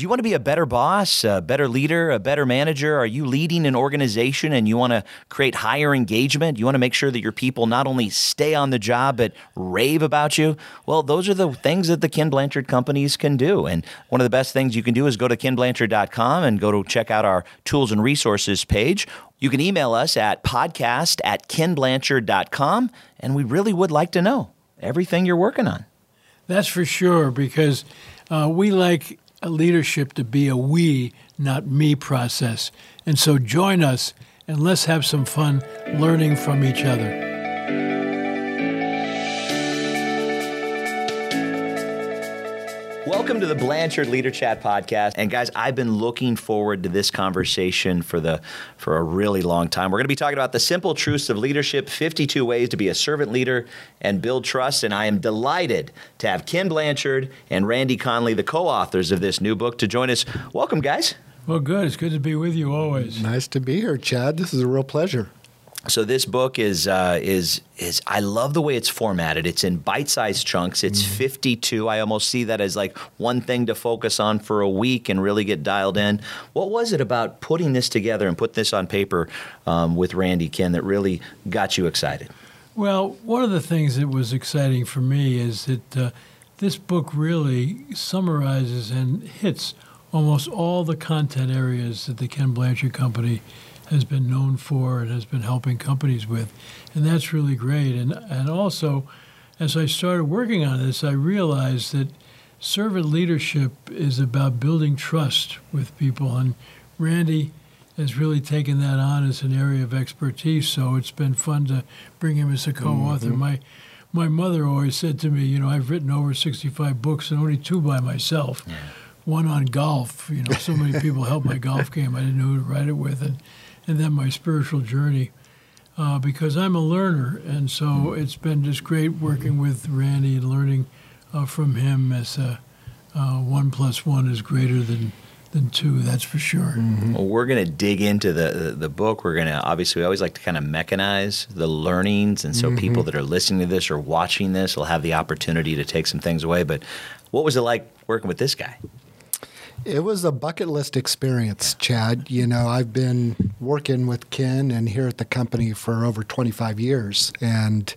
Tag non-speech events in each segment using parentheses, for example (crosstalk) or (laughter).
Do you want to be a better boss, a better leader, a better manager? Are you leading an organization and you want to create higher engagement? You want to make sure that your people not only stay on the job but rave about you? Well, those are the things that the Ken Blanchard companies can do. And one of the best things you can do is go to kenblanchard.com and go to check out our tools and resources page. You can email us at podcast at kenblanchard.com, and we really would like to know everything you're working on. That's for sure, because uh, we like leadership to be a we, not me process. And so join us and let's have some fun learning from each other. Welcome to the Blanchard Leader Chat podcast. And guys, I've been looking forward to this conversation for the for a really long time. We're going to be talking about the simple truths of leadership, 52 ways to be a servant leader and build trust. And I am delighted to have Ken Blanchard and Randy Conley, the co-authors of this new book, to join us. Welcome, guys. Well, good. It's good to be with you always. Nice to be here, Chad. This is a real pleasure. So this book is uh, is is I love the way it's formatted. It's in bite-sized chunks. It's mm-hmm. 52. I almost see that as like one thing to focus on for a week and really get dialed in. What was it about putting this together and put this on paper um, with Randy Ken that really got you excited? Well, one of the things that was exciting for me is that uh, this book really summarizes and hits almost all the content areas that the Ken Blanchard Company has been known for and has been helping companies with. And that's really great. And, and also, as I started working on this, I realized that servant leadership is about building trust with people. And Randy has really taken that on as an area of expertise. So it's been fun to bring him as a co-author. Mm-hmm. My my mother always said to me, you know, I've written over 65 books and only two by myself. Yeah. One on golf. You know, so many people helped my golf game. I didn't know who to write it with, and and then my spiritual journey. Uh, because I'm a learner, and so mm-hmm. it's been just great working with Randy and learning uh, from him as a, uh, one plus one is greater than than two. That's for sure. Mm-hmm. Well, we're going to dig into the, the, the book. We're going to obviously we always like to kind of mechanize the learnings, and so mm-hmm. people that are listening to this or watching this will have the opportunity to take some things away. But what was it like working with this guy? It was a bucket list experience, Chad. You know, I've been working with Ken and here at the company for over 25 years. And,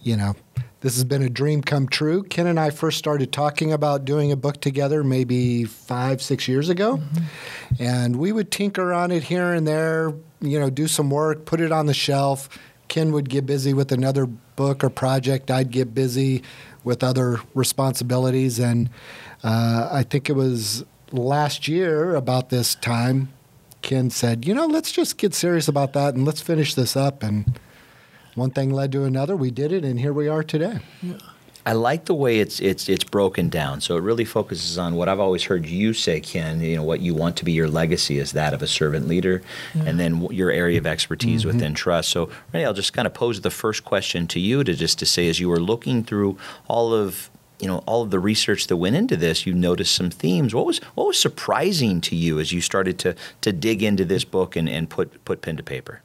you know, this has been a dream come true. Ken and I first started talking about doing a book together maybe five, six years ago. Mm-hmm. And we would tinker on it here and there, you know, do some work, put it on the shelf. Ken would get busy with another book or project. I'd get busy with other responsibilities. And uh, I think it was last year, about this time, Ken said, you know, let's just get serious about that and let's finish this up. And one thing led to another. We did it, and here we are today. Yeah. I like the way it's it's it's broken down. So it really focuses on what I've always heard you say, Ken. You know, what you want to be your legacy is that of a servant leader, yeah. and then your area of expertise mm-hmm. within trust. So, Randy, I'll just kind of pose the first question to you to just to say, as you were looking through all of you know all of the research that went into this, you noticed some themes. What was what was surprising to you as you started to to dig into this book and, and put put pen to paper?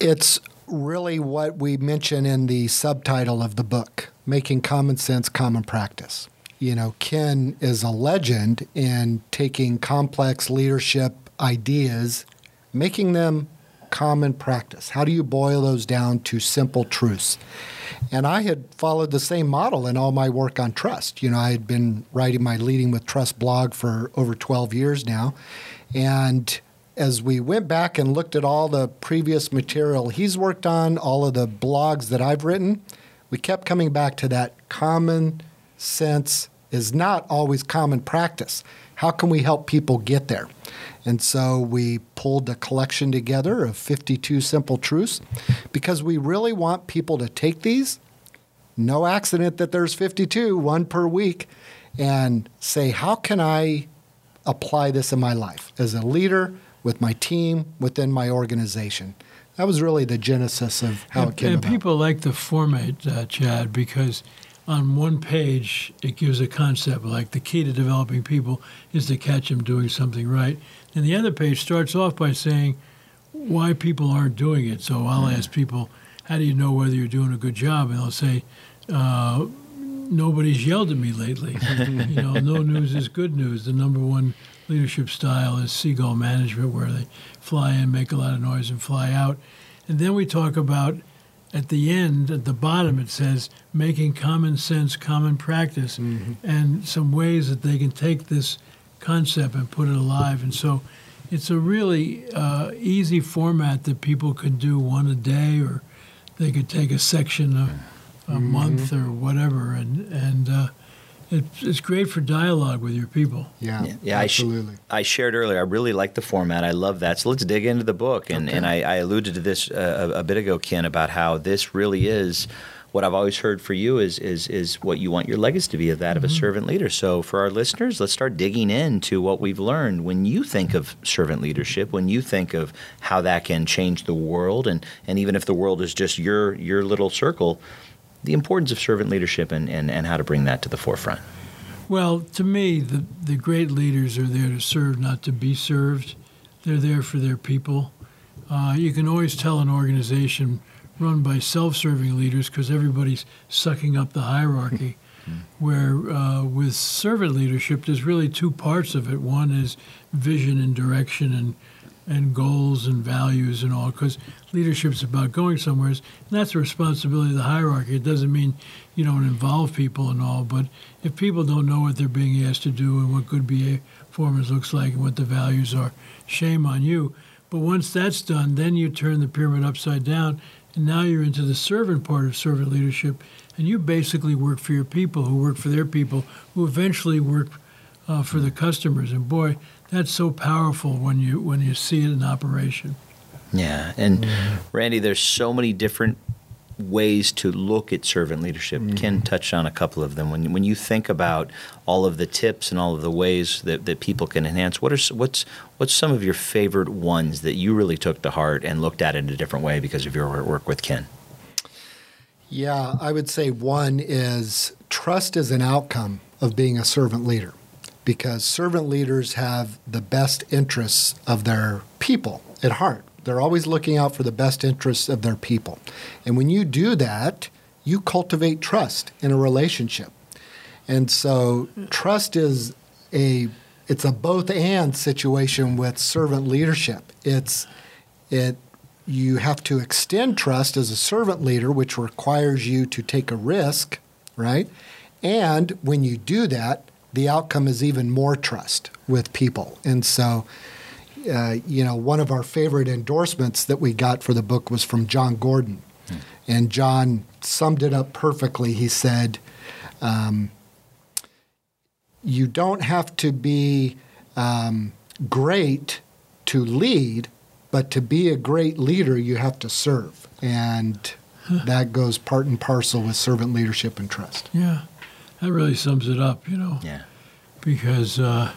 It's really what we mention in the subtitle of the book, making common sense common practice. You know, Ken is a legend in taking complex leadership ideas, making them common practice. How do you boil those down to simple truths? And I had followed the same model in all my work on trust. You know, I had been writing my Leading with Trust blog for over 12 years now. And as we went back and looked at all the previous material he's worked on, all of the blogs that I've written, we kept coming back to that common sense is not always common practice. How can we help people get there? And so we pulled a collection together of 52 simple truths because we really want people to take these. No accident that there's 52, one per week, and say, how can I apply this in my life as a leader, with my team, within my organization? That was really the genesis of how and, it came and about. people like the format, uh, Chad, because – on one page, it gives a concept like the key to developing people is to catch them doing something right. And the other page starts off by saying why people aren't doing it. So I'll mm. ask people, how do you know whether you're doing a good job? And they'll say, uh, nobody's yelled at me lately. (laughs) you know, no news is good news. The number one leadership style is seagull management, where they fly in, make a lot of noise, and fly out. And then we talk about at the end, at the bottom, it says making common sense common practice mm-hmm. and some ways that they can take this concept and put it alive. And so it's a really uh, easy format that people could do one a day or they could take a section a, a mm-hmm. month or whatever. And, and uh, it's, it's great for dialogue with your people. Yeah, yeah, yeah absolutely. I, sh- I, shared earlier. I really like the format. I love that. So let's dig into the book. And okay. and I, I, alluded to this uh, a, a, bit ago, Ken, about how this really is what I've always heard for you is is is what you want your legacy to be of that mm-hmm. of a mm-hmm. servant leader. So for our listeners, let's start digging into what we've learned. When you think of servant leadership, when you think of how that can change the world, and and even if the world is just your your little circle the importance of servant leadership and, and, and how to bring that to the forefront? Well, to me, the, the great leaders are there to serve, not to be served. They're there for their people. Uh, you can always tell an organization run by self serving leaders because everybody's sucking up the hierarchy. Where uh, with servant leadership, there's really two parts of it. One is vision and direction and and goals and values and all, because leadership's about going somewhere. And that's the responsibility of the hierarchy. It doesn't mean you don't involve people and all, but if people don't know what they're being asked to do and what good BA performance looks like and what the values are, shame on you. But once that's done, then you turn the pyramid upside down, and now you're into the servant part of servant leadership, and you basically work for your people who work for their people, who eventually work uh, for the customers. And boy, that's so powerful when you when you see it in operation. Yeah, and mm-hmm. Randy, there's so many different ways to look at servant leadership. Mm-hmm. Ken touched on a couple of them. When when you think about all of the tips and all of the ways that, that people can enhance, what are what's what's some of your favorite ones that you really took to heart and looked at in a different way because of your work with Ken? Yeah, I would say one is trust is an outcome of being a servant leader because servant leaders have the best interests of their people at heart. They're always looking out for the best interests of their people. And when you do that, you cultivate trust in a relationship. And so trust is a it's a both and situation with servant leadership. It's it you have to extend trust as a servant leader, which requires you to take a risk, right? And when you do that, the outcome is even more trust with people. And so, uh, you know, one of our favorite endorsements that we got for the book was from Jon Gordon. Hmm. And John summed it up perfectly. He said, um, You don't have to be um, great to lead, but to be a great leader, you have to serve. And that goes part and parcel with servant leadership and trust. Yeah. That really sums it up, you know. Yeah. Because uh,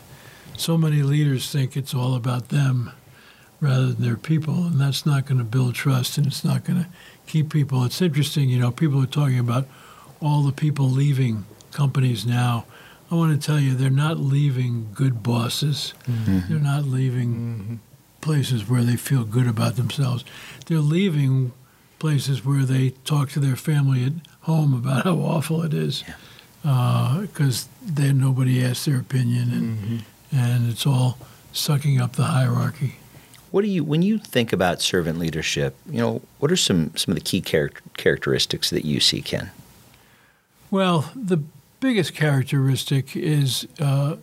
so many leaders think it's all about them rather than their people, and that's not going to build trust and it's not going to keep people. It's interesting, you know, people are talking about all the people leaving companies now. I want to tell you, they're not leaving good bosses. Mm-hmm. They're not leaving mm-hmm. places where they feel good about themselves. They're leaving places where they talk to their family at home about how awful it is. Yeah because uh, then nobody asks their opinion, and mm-hmm. and it's all sucking up the hierarchy. What do you when you think about servant leadership? You know, what are some some of the key char- characteristics that you see, Ken? Well, the biggest characteristic is uh,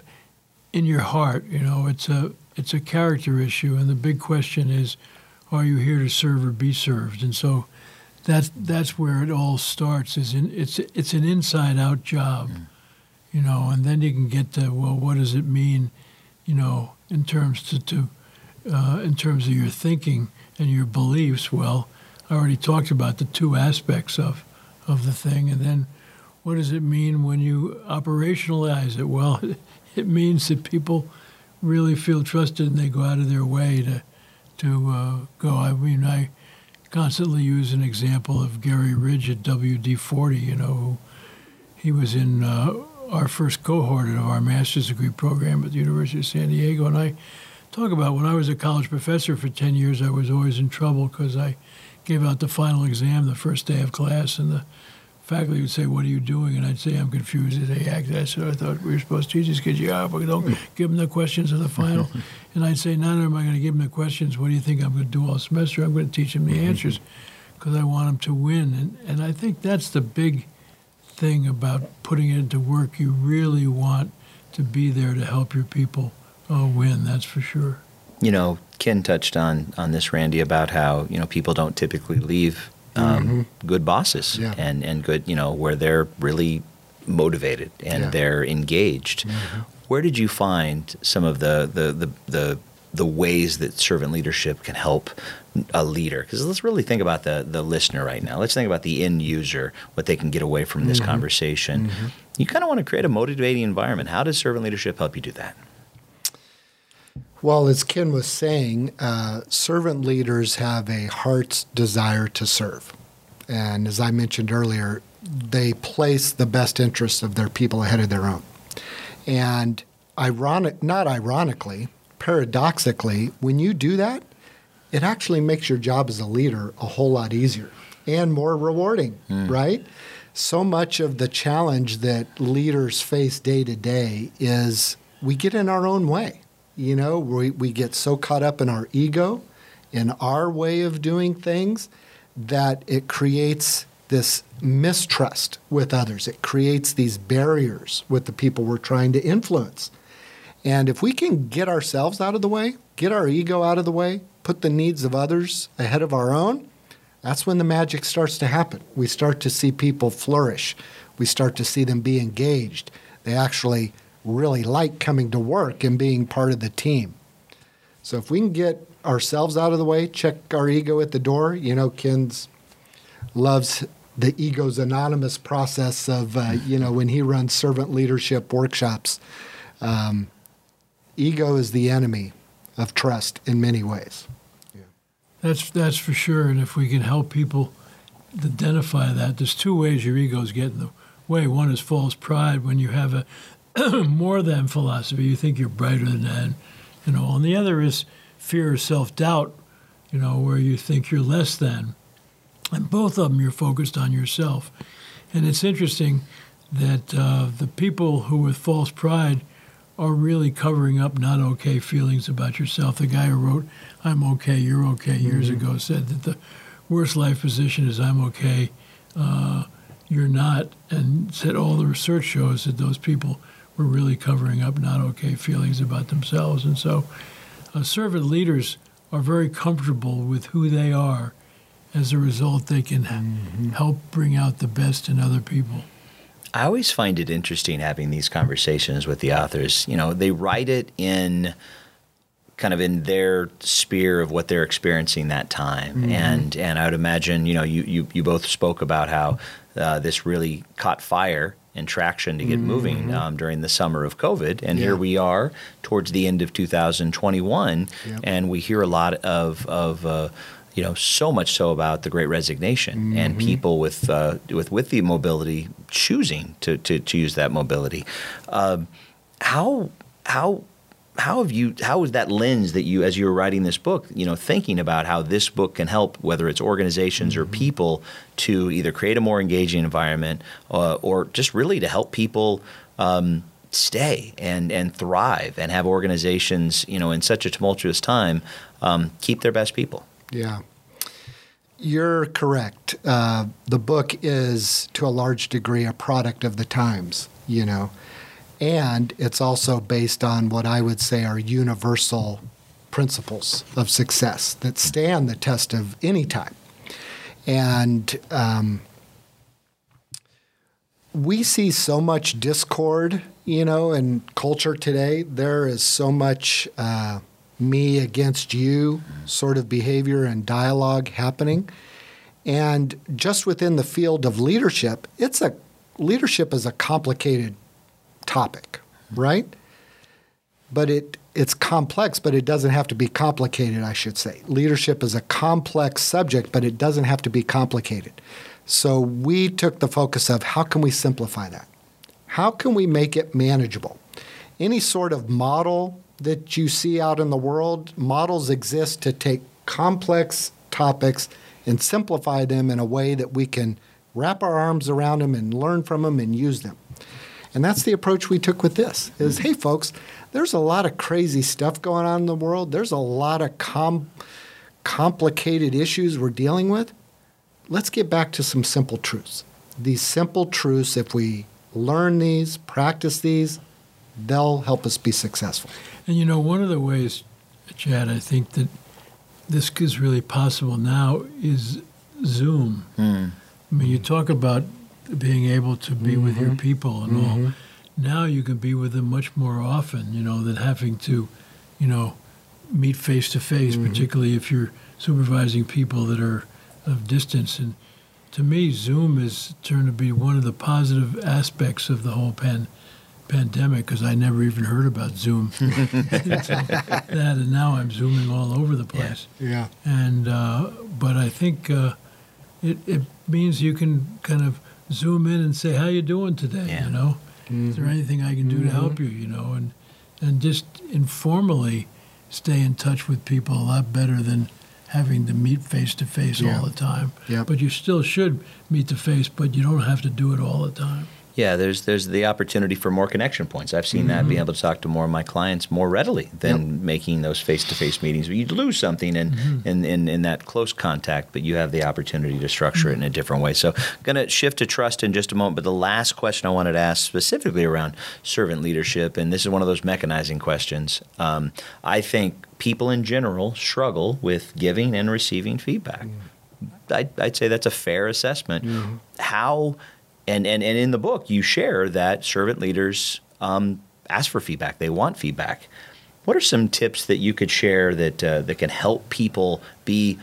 in your heart. You know, it's a it's a character issue, and the big question is, are you here to serve or be served? And so that's that's where it all starts. Is in it's it's an inside out job, mm. you know, and then you can get to well, what does it mean, you know, in terms to, to uh, in terms of your thinking and your beliefs. Well, I already talked about the two aspects of of the thing, and then what does it mean when you operationalize it? Well, (laughs) it means that people really feel trusted and they go out of their way to to uh, go. I mean, I constantly use an example of Gary Ridge at WD-40. You know, he was in uh, our first cohort of our master's degree program at the University of San Diego, and I talk about when I was a college professor for 10 years, I was always in trouble because I gave out the final exam the first day of class, and the faculty would say, "What are you doing?" And I'd say, "I'm confused." They'd say, "Act." I said, "I thought we were supposed to teach these kids yeah, but don't give them the questions of the final." (laughs) and I'd say, "Not only am I going to give them the questions, what do you think I'm going to do all semester? I'm going to teach them the answers because I want them to win." And and I think that's the big thing about putting it into work. You really want to be there to help your people uh, win. That's for sure. You know, Ken touched on on this, Randy, about how you know people don't typically leave um, mm-hmm. good bosses yeah. and and good you know where they're really motivated and yeah. they're engaged. Mm-hmm. Where did you find some of the the the, the the ways that servant leadership can help a leader because let's really think about the the listener right now let's think about the end user what they can get away from this mm-hmm. conversation mm-hmm. you kind of want to create a motivating environment how does servant leadership help you do that well, as Ken was saying, uh, servant leaders have a heart's desire to serve. And as I mentioned earlier, they place the best interests of their people ahead of their own. And ironic, not ironically, paradoxically, when you do that, it actually makes your job as a leader a whole lot easier and more rewarding, mm. right? So much of the challenge that leaders face day to day is we get in our own way. You know, we, we get so caught up in our ego, in our way of doing things, that it creates this mistrust with others. It creates these barriers with the people we're trying to influence. And if we can get ourselves out of the way, get our ego out of the way, put the needs of others ahead of our own, that's when the magic starts to happen. We start to see people flourish. We start to see them be engaged. They actually really like coming to work and being part of the team. So if we can get ourselves out of the way, check our ego at the door, you know, Ken's loves the ego's anonymous process of, uh, you know, when he runs servant leadership workshops. Um, ego is the enemy of trust in many ways. Yeah. That's that's for sure. And if we can help people identify that, there's two ways your egos get in the way. One is false pride when you have a (clears throat) more than philosophy. You think you're brighter than that, you know. And the other is fear of self doubt, you know, where you think you're less than. And both of them, you're focused on yourself. And it's interesting that uh, the people who with false pride are really covering up not okay feelings about yourself. The guy who wrote "I'm okay, you're okay" years mm-hmm. ago said that the worst life position is "I'm okay." Uh, you're not, and said all the research shows that those people were really covering up not okay feelings about themselves. And so uh, servant leaders are very comfortable with who they are. As a result, they can mm-hmm. help bring out the best in other people. I always find it interesting having these conversations with the authors. You know, they write it in kind of in their sphere of what they're experiencing that time. Mm-hmm. And and I would imagine, you know, you, you, you both spoke about how uh, this really caught fire and traction to get mm-hmm. moving um, during the summer of COVID. And yeah. here we are towards the end of 2021, yep. and we hear a lot of, of uh, you know, so much so about the Great Resignation mm-hmm. and people with uh, with with the mobility choosing to to, to use that mobility. Uh, how how how have you how is that lens that you as you were writing this book you know thinking about how this book can help whether it's organizations mm-hmm. or people to either create a more engaging environment uh, or just really to help people um, stay and and thrive and have organizations you know in such a tumultuous time um, keep their best people yeah you're correct uh, the book is to a large degree a product of the times you know and it's also based on what I would say are universal principles of success that stand the test of any time. And um, we see so much discord, you know, in culture today. There is so much uh, me against you sort of behavior and dialogue happening. And just within the field of leadership, it's a leadership is a complicated topic, right? But it it's complex, but it doesn't have to be complicated, I should say. Leadership is a complex subject, but it doesn't have to be complicated. So we took the focus of how can we simplify that? How can we make it manageable? Any sort of model that you see out in the world, models exist to take complex topics and simplify them in a way that we can wrap our arms around them and learn from them and use them. And that's the approach we took with this is, mm-hmm. hey, folks, there's a lot of crazy stuff going on in the world. There's a lot of com- complicated issues we're dealing with. Let's get back to some simple truths. These simple truths, if we learn these, practice these, they'll help us be successful. And you know, one of the ways, Chad, I think that this is really possible now is Zoom. Mm. I mean, you talk about being able to be mm-hmm. with your people and mm-hmm. all. Now you can be with them much more often, you know, than having to, you know, meet face to face, particularly if you're supervising people that are of distance. And to me, Zoom has turned to be one of the positive aspects of the whole pan, pandemic because I never even heard about Zoom. (laughs) that, and now I'm zooming all over the place. Yeah. yeah. And uh, but I think uh, it it means you can kind of zoom in and say, "How you doing today?" Yeah. You know, mm-hmm. is there anything I can do mm-hmm. to help you? You know, and and just informally stay in touch with people a lot better than having to meet face to face all the time. Yeah. But you still should meet the face, but you don't have to do it all the time yeah, there's there's the opportunity for more connection points. I've seen mm-hmm. that being able to talk to more of my clients more readily than yep. making those face to face meetings. You lose something in, mm-hmm. in, in, in, that close contact, but you have the opportunity to structure mm-hmm. it in a different way. So, I'm going to shift to trust in just a moment. But the last question I wanted to ask specifically around servant leadership, and this is one of those mechanizing questions. Um, I think people in general struggle with giving and receiving feedback. Mm-hmm. I'd, I'd, say that's a fair assessment. Mm-hmm. How and, and, and in the book, you share that servant leaders um, ask for feedback. They want feedback. What are some tips that you could share that uh, that can help people be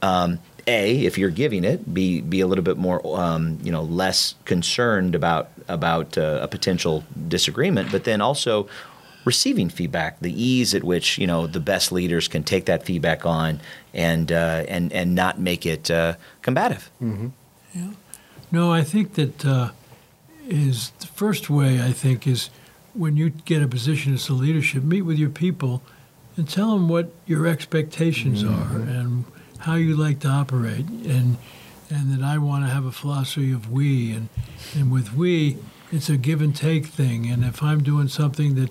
um, a if you're giving it be be a little bit more um, you know less concerned about about uh, a potential disagreement, but then also receiving feedback, the ease at which you know the best leaders can take that feedback on and uh, and and not make it uh, combative. Mm-hmm. Yeah. No, I think that uh, is the first way. I think is when you get a position as a leadership, meet with your people and tell them what your expectations mm-hmm. are and how you like to operate, and and that I want to have a philosophy of we, and and with we, it's a give and take thing. And if I'm doing something that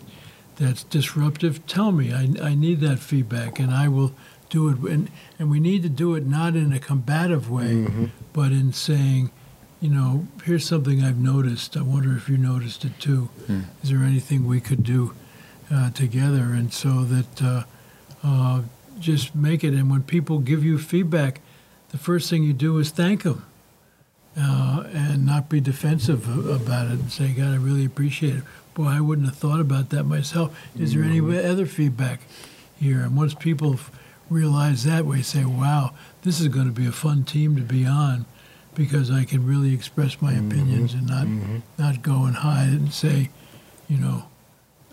that's disruptive, tell me. I, I need that feedback, and I will do it. And, and we need to do it not in a combative way, mm-hmm. but in saying, you know, here's something I've noticed. I wonder if you noticed it too. Hmm. Is there anything we could do uh, together? And so that uh, uh, just make it. And when people give you feedback, the first thing you do is thank them uh, and not be defensive about it and say, God, I really appreciate it. Boy, I wouldn't have thought about that myself. Is there any Mm-hmm. other feedback here? And once people realize that, we say, wow, this is going to be a fun team to be on because I can really express my Mm-hmm. opinions and not Mm-hmm. not go and hide and say, you know,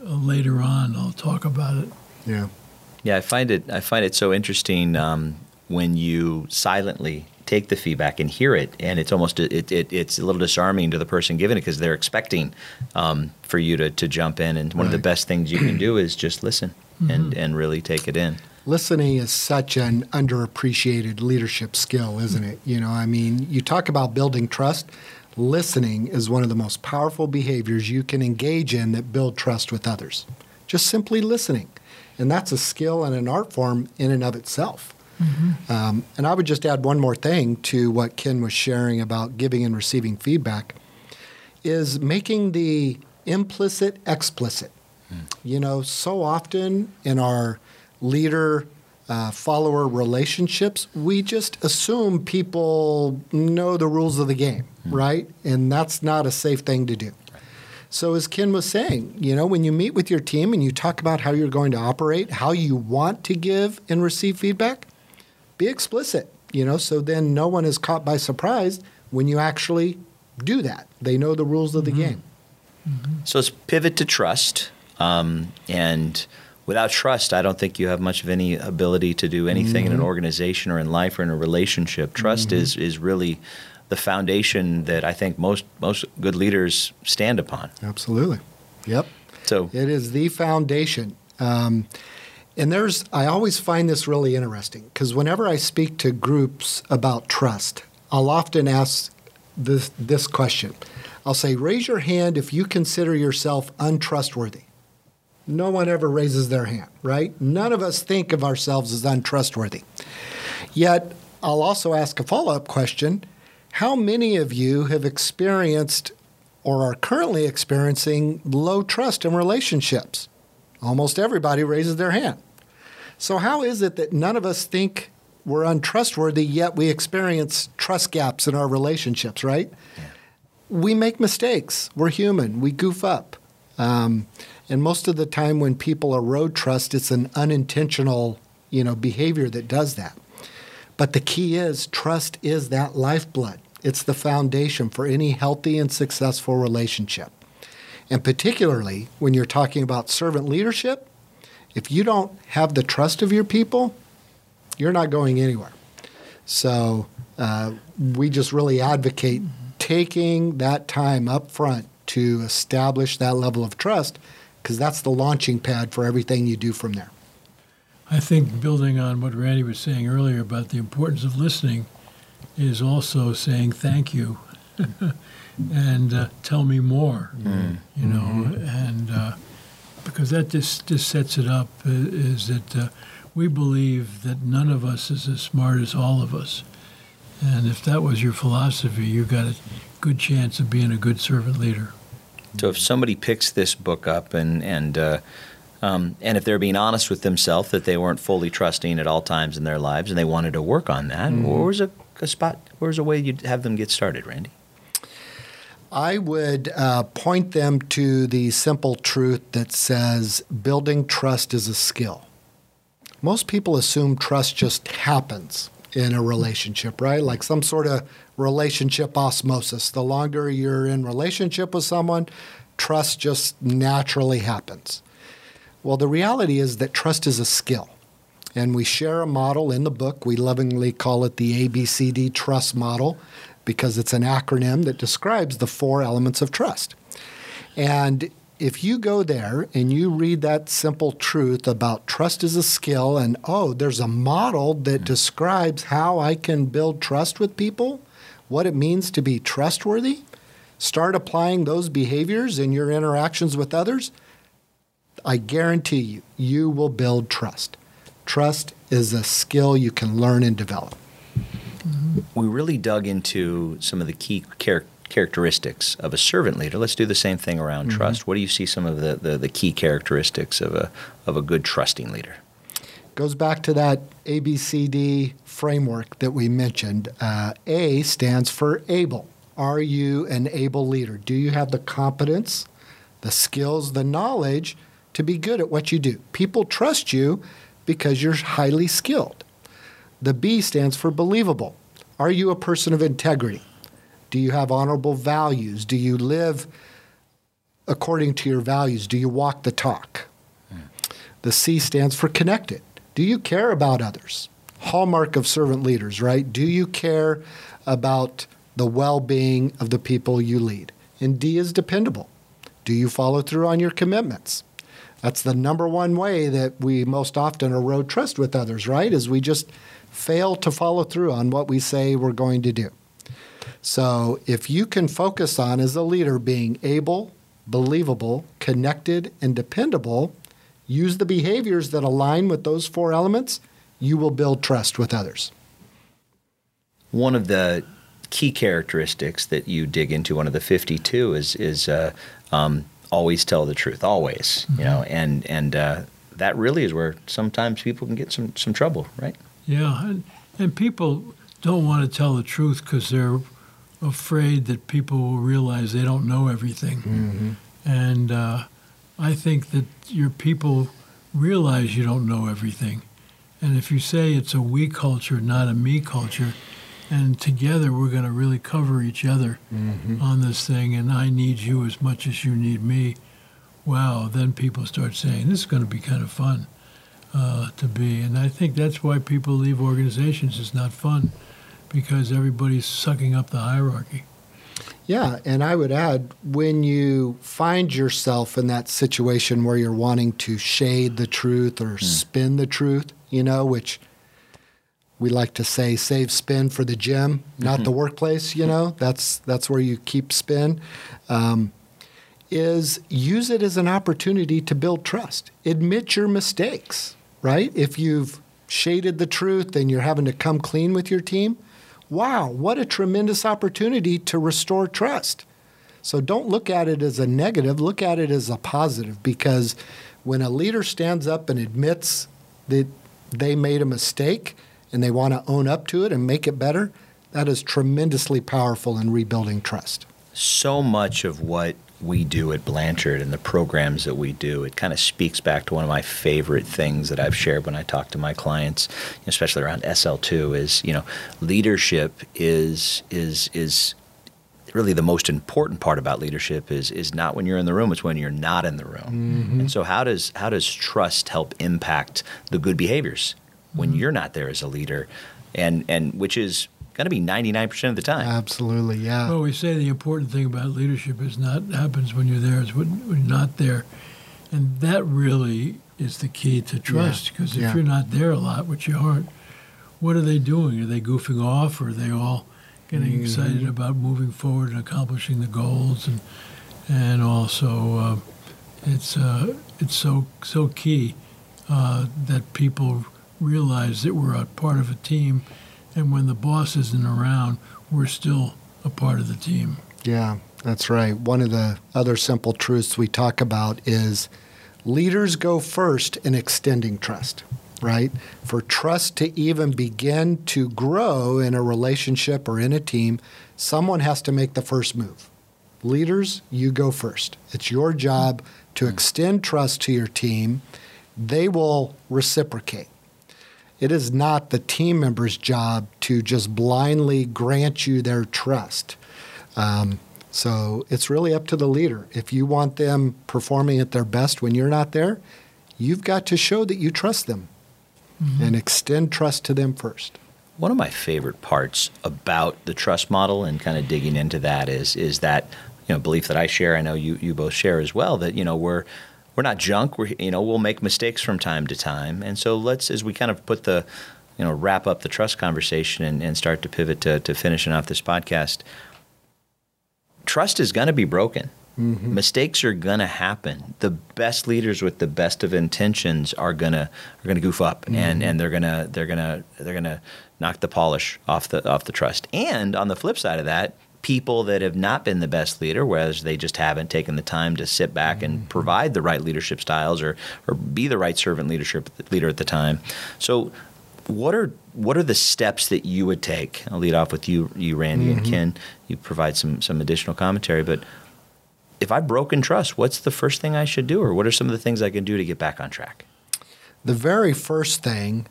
uh, later on I'll talk about it. Yeah. Yeah, I find it I find it so interesting um, when you silently take the feedback and hear it, and it's almost it, it it's a little disarming to the person giving it because they're expecting um, for you to, to jump in. And one of the best things you can do is just listen and and really take it in. Listening is such an underappreciated leadership skill, isn't it? You know, I mean, you talk about building trust. Listening is one of the most powerful behaviors you can engage in that build trust with others. Just simply listening. And that's a skill and an art form in and of itself. Um, and I would just add one more thing to what Ken was sharing about giving and receiving feedback is making the implicit explicit. You know, so often in our leader uh, follower relationships, we just assume people know the rules of the game, right? And that's not a safe thing to do. So, as Ken was saying, you know, when you meet with your team and you talk about how you're going to operate, how you want to give and receive feedback, be explicit, you know, so then no one is caught by surprise when you actually do that. They know the rules of the game. So let's pivot to trust. Um, and without trust, I don't think you have much of any ability to do anything in an organization or in life or in a relationship. Trust is is really the foundation that I think most most good leaders stand upon. Absolutely. Yep. So It is the foundation. Um, and there's, I always find this really interesting because whenever I speak to groups about trust, I'll often ask this, this question. I'll say, raise your hand if you consider yourself untrustworthy. No one ever raises their hand, right? None of us think of ourselves as untrustworthy. Yet, I'll also ask a follow up question How many of you have experienced or are currently experiencing low trust in relationships? Almost everybody raises their hand. So, how is it that none of us think we're untrustworthy, yet we experience trust gaps in our relationships, right? Yeah. We make mistakes. We're human. We goof up. Um, and most of the time, when people erode trust, it's an unintentional, you know, behavior that does that. But the key is trust is that lifeblood. It's the foundation for any healthy and successful relationship. And particularly when you're talking about servant leadership, if you don't have the trust of your people, you're not going anywhere. So uh, we just really advocate taking that time up front to establish that level of trust because that's the launching pad for everything you do from there. I think building on what Randy was saying earlier about the importance of listening is also saying thank you (laughs) and uh, tell me more, mm. you know, mm-hmm. and uh, because that just, just sets it up uh, is that uh, we believe that none of us is as smart as all of us. And if that was your philosophy, you got a good chance of being a good servant leader. So if somebody picks this book up and and uh, um, and if they're being honest with themselves that they weren't fully trusting at all times in their lives and they wanted to work on that, mm-hmm. where's a, a, spot? Where's a way you'd have them get started, Randy? I would uh, point them to the simple truth that says building trust is a skill. Most people assume trust just happens in a relationship, right? Like some sort of relationship osmosis. The longer you're in relationship with someone, trust just naturally happens. Well, the reality is that trust is a skill. And we share a model in the book. We lovingly call it the ABCD trust model because it's an acronym that describes the four elements of trust. And if you go there and you read that simple truth about trust is a skill and oh there's a model that hmm. describes how I can build trust with people, what it means to be trustworthy, start applying those behaviors in your interactions with others, I guarantee you you will build trust. Trust is a skill you can learn and develop. We really dug into some of the key characteristics characteristics of a servant leader. Let's do the same thing around mm-hmm. trust. What do you see some of the, the, the, key characteristics of a, of a good trusting leader? Goes back to that ABCD framework that we mentioned. Uh, a stands for able. Are you an able leader? Do you have the competence, the skills, the knowledge to be good at what you do? People trust you because you're highly skilled. The B stands for believable. Are you a person of integrity? Do you have honorable values? Do you live according to your values? Do you walk the talk? The C stands for connected. Do you care about others? Hallmark of servant leaders, right? Do you care about the well being of the people you lead? And D is dependable. Do you follow through on your commitments? That's the number one way that we most often erode trust with others, right? Is we just fail to follow through on what we say we're going to do. So if you can focus on as a leader being able, believable, connected, and dependable, use the behaviors that align with those four elements, you will build trust with others. One of the key characteristics that you dig into, one of the 52, is is uh, um, always tell the truth, always. Mm-hmm. You know, and and uh, that really is where sometimes people can get some some trouble, right? Yeah, and, and people don't want to tell the truth because they're afraid that people will realize they don't know everything. Mm-hmm. And uh, I think that your people realize you don't know everything. And if you say it's a we culture, not a me culture, and together we're going to really cover each other mm-hmm. on this thing, and I need you as much as you need me, wow, then people start saying, this is going to be kind of fun uh, to be. And I think that's why people leave organizations. It's not fun because everybody's sucking up the hierarchy. Yeah, and I would add when you find yourself in that situation where you're wanting to shade the truth or mm. spin the truth, you know, which we like to say save spin for the gym, not the workplace. You know, that's that's where you keep spin. Um, is use it as an opportunity to build trust. Admit your mistakes, right? If you've shaded the truth and you're having to come clean with your team, wow, what a tremendous opportunity to restore trust. So don't look at it as a negative, look at it as a positive because when a leader stands up and admits that they made a mistake and they want to own up to it and make it better, that is tremendously powerful in rebuilding trust. So much of what we do at Blanchard and the programs that we do, it kind of speaks back to one of my favorite things that I've shared when I talk to my clients, especially around SLII, is you know, leadership is is is really the most important part about leadership is is not when you're in the room, it's when you're not in the room. Mm-hmm. And so how does how does trust help impact the good behaviors when mm-hmm. you're not there as a leader? And and which is going to be 99% of the time. Absolutely, yeah. Well, we say the important thing about leadership is not happens when you're there, it's when, when you're not there. And that really is the key to trust because yeah. if yeah. you're not there a lot, which you aren't, what are they doing? Are they goofing off or are they all getting mm-hmm. excited about moving forward and accomplishing the goals? And, and also, uh, it's, uh, it's so, so key uh, that people realize that we're a part of a team – and when the boss isn't around, we're still a part of the team. Yeah, that's right. One of the other simple truths we talk about is leaders go first in extending trust, right? For trust to even begin to grow in a relationship or in a team, someone has to make the first move. Leaders, you go first. It's your job to hmm. extend trust to your team. They will reciprocate. It is not the team member's job to just blindly grant you their trust. Um, so it's really up to the leader. If you want them performing at their best when you're not there, you've got to show that you trust them mm-hmm. and extend trust to them first. One of my favorite parts about the trust model and kind of digging into that is is that you know belief that I share. I know you you both share as well. That you know we're we're not junk. We're you know we'll make mistakes from time to time, and so let's as we kind of put the you know wrap up the trust conversation and, and start to pivot to, to finishing off this podcast. Trust is going to be broken. Mm-hmm. Mistakes are going to happen. The best leaders with the best of intentions are gonna are gonna goof up, mm-hmm. and and they're gonna they're gonna they're gonna knock the polish off the off the trust. And on the flip side of that, people that have not been the best leader, whereas they just haven't taken the time to sit back and mm-hmm. provide the right leadership styles or, or be the right servant leadership leader at the time. So, what are what are the steps that you would take? I'll lead off with you, you Randy mm-hmm. and Ken. You provide some some additional commentary, but if I've broken trust, what's the first thing I should do, or what are some of the things I can do to get back on track? The very first thing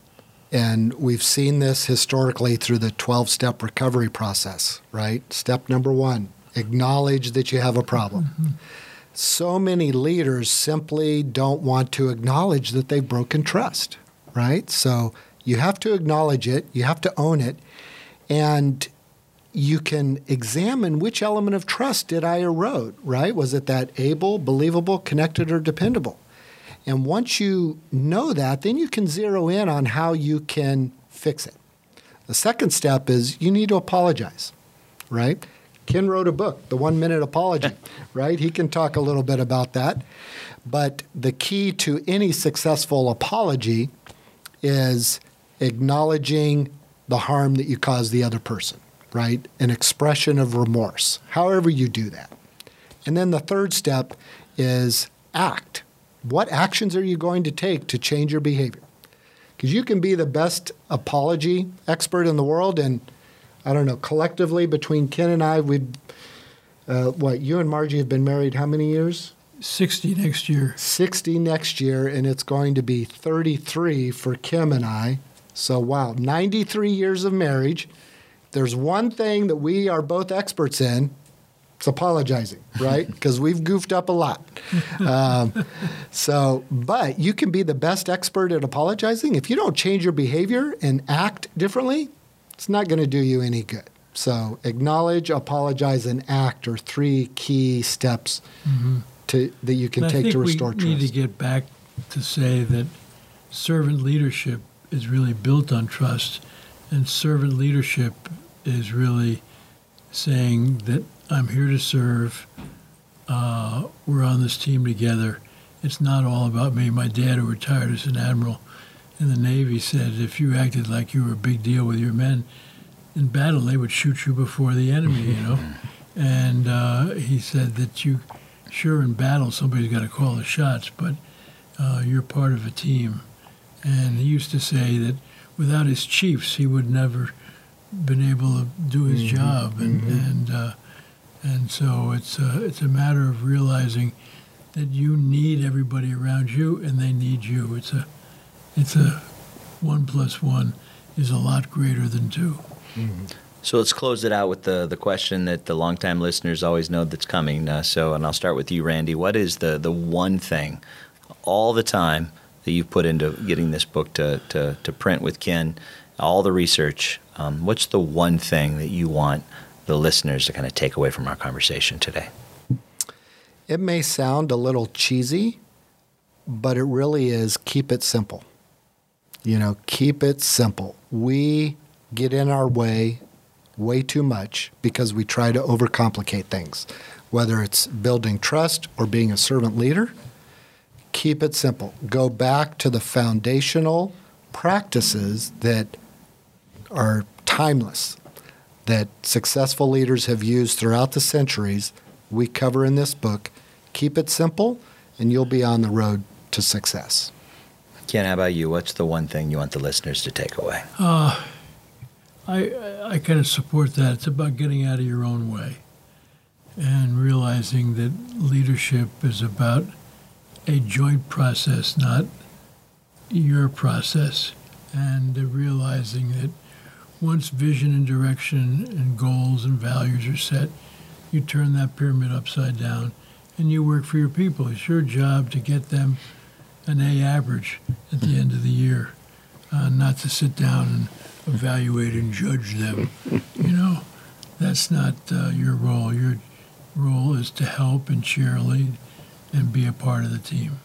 and we've seen this historically through the 12 step recovery process, right? Step number one acknowledge that you have a problem. Mm-hmm. So many leaders simply don't want to acknowledge that they've broken trust, right? So you have to acknowledge it, you have to own it, and you can examine which element of trust did I erode, right? Was it that able, believable, connected, or dependable? And once you know that, then you can zero in on how you can fix it. The second step is you need to apologize, right? Ken wrote a book, The One Minute Apology, (laughs) right? He can talk a little bit about that. But the key to any successful apology is acknowledging the harm that you caused the other person, right? An expression of remorse, however you do that. And then the third step is act what actions are you going to take to change your behavior? Because you can be the best apology expert in the world, and I don't know, collectively between Ken and I, we've, uh, what, you and Margie have been married how many years? 60 next year. 60 next year, and it's going to be 33 for Kim and I. So, wow, 93 years of marriage. There's one thing that we are both experts in it's apologizing, right? (laughs) Because we've goofed up a lot. Um, so, but you can be the best expert at apologizing. If you don't change your behavior and act differently, it's not going to do you any good. So, acknowledge, apologize, and act are three key steps mm-hmm. to, that you can and take to restore we trust. We need to get back to say that servant leadership is really built on trust, And servant leadership is really saying that I'm here to serve. Uh, we're on this team together. It's not all about me. My dad, who retired as an admiral in the Navy, said if you acted like you were a big deal with your men in battle, they would shoot you before the enemy, you know. (laughs) and uh, he said that you, sure, in battle, somebody's got to call the shots, but uh, you're part of a team. And he used to say that without his chiefs, he would never been able to do his mm-hmm. job, and mm-hmm. and uh, and so it's a, it's a matter of realizing that you need everybody around you, and they need you. It's a it's a one plus one is a lot greater than 2 mm-hmm. So let's close it out with the the question that the longtime listeners always know that's coming. Uh, so, and I'll start with you, Randy. What is the the one thing all the time that you've put into getting this book to to, to print with Ken? All the research. Um, what's the one thing that you want the listeners to kind of take away from our conversation today? It may sound a little cheesy, but it really is keep it simple. You know, keep it simple. We get in our way way too much because we try to overcomplicate things, whether it's building trust or being a servant leader. Keep it simple. Go back to the foundational practices that are timeless, that successful leaders have used throughout the centuries. We cover in this book. Keep it simple, and you'll be on the road to success. Ken, how about you? What's the one thing you want the listeners to take away? Uh, I, I kind of support that. It's about getting out of your own way and realizing that leadership is about a joint process, not your process, and realizing that once vision and direction and goals and values are set, you turn that pyramid upside down and you work for your people. It's your job to get them an A average at the end of the year, uh, not to sit down and evaluate and judge them. You know, that's not uh, your role. Your role is to help and cheerlead and be a part of the team.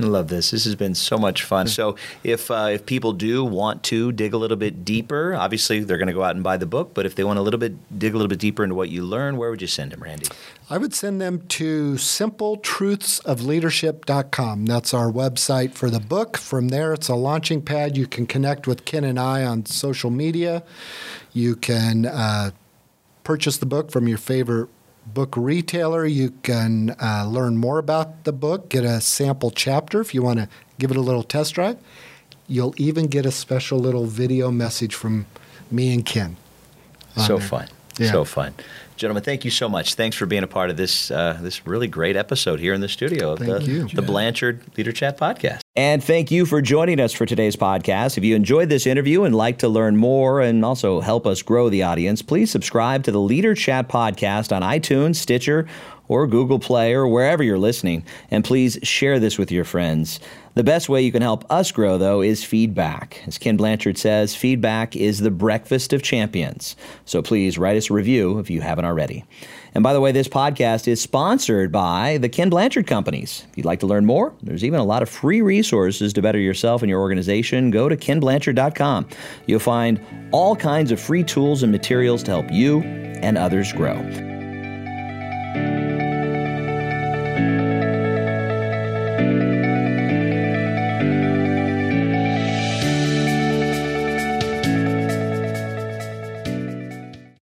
I love this. This has been so much fun. So, if uh, if people do want to dig a little bit deeper, obviously they're going to go out and buy the book. But if they want a little bit dig a little bit deeper into what you learn, where would you send them, Randy? I would send them to simpletruthsofleadership.com. That's our website for the book. From there, it's a launching pad. You can connect with Ken and I on social media. You can uh, purchase the book from your favorite book retailer. You can uh, learn more about the book, get a sample chapter if you want to give it a little test drive. You'll even get a special little video message from me and Ken. So there. fun. Yeah. So fun. Gentlemen, thank you so much. Thanks for being a part of this uh, this really great episode here in the studio of thank the, you. the Blanchard Leader Chat podcast. And thank you for joining us for today's podcast. If you enjoyed this interview and like to learn more and also help us grow the audience, please subscribe to the Leader Chat podcast on iTunes, Stitcher, or Google Play or wherever you're listening. And please share this with your friends. The best way you can help us grow, though, is feedback. As Ken Blanchard says, feedback is the breakfast of champions. So please write us a review if you haven't already. And by the way, this podcast is sponsored by the Ken Blanchard Companies. If you'd like to learn more, there's even a lot of free resources to better yourself and your organization. Go to kenblanchard.com. You'll find all kinds of free tools and materials to help you and others grow.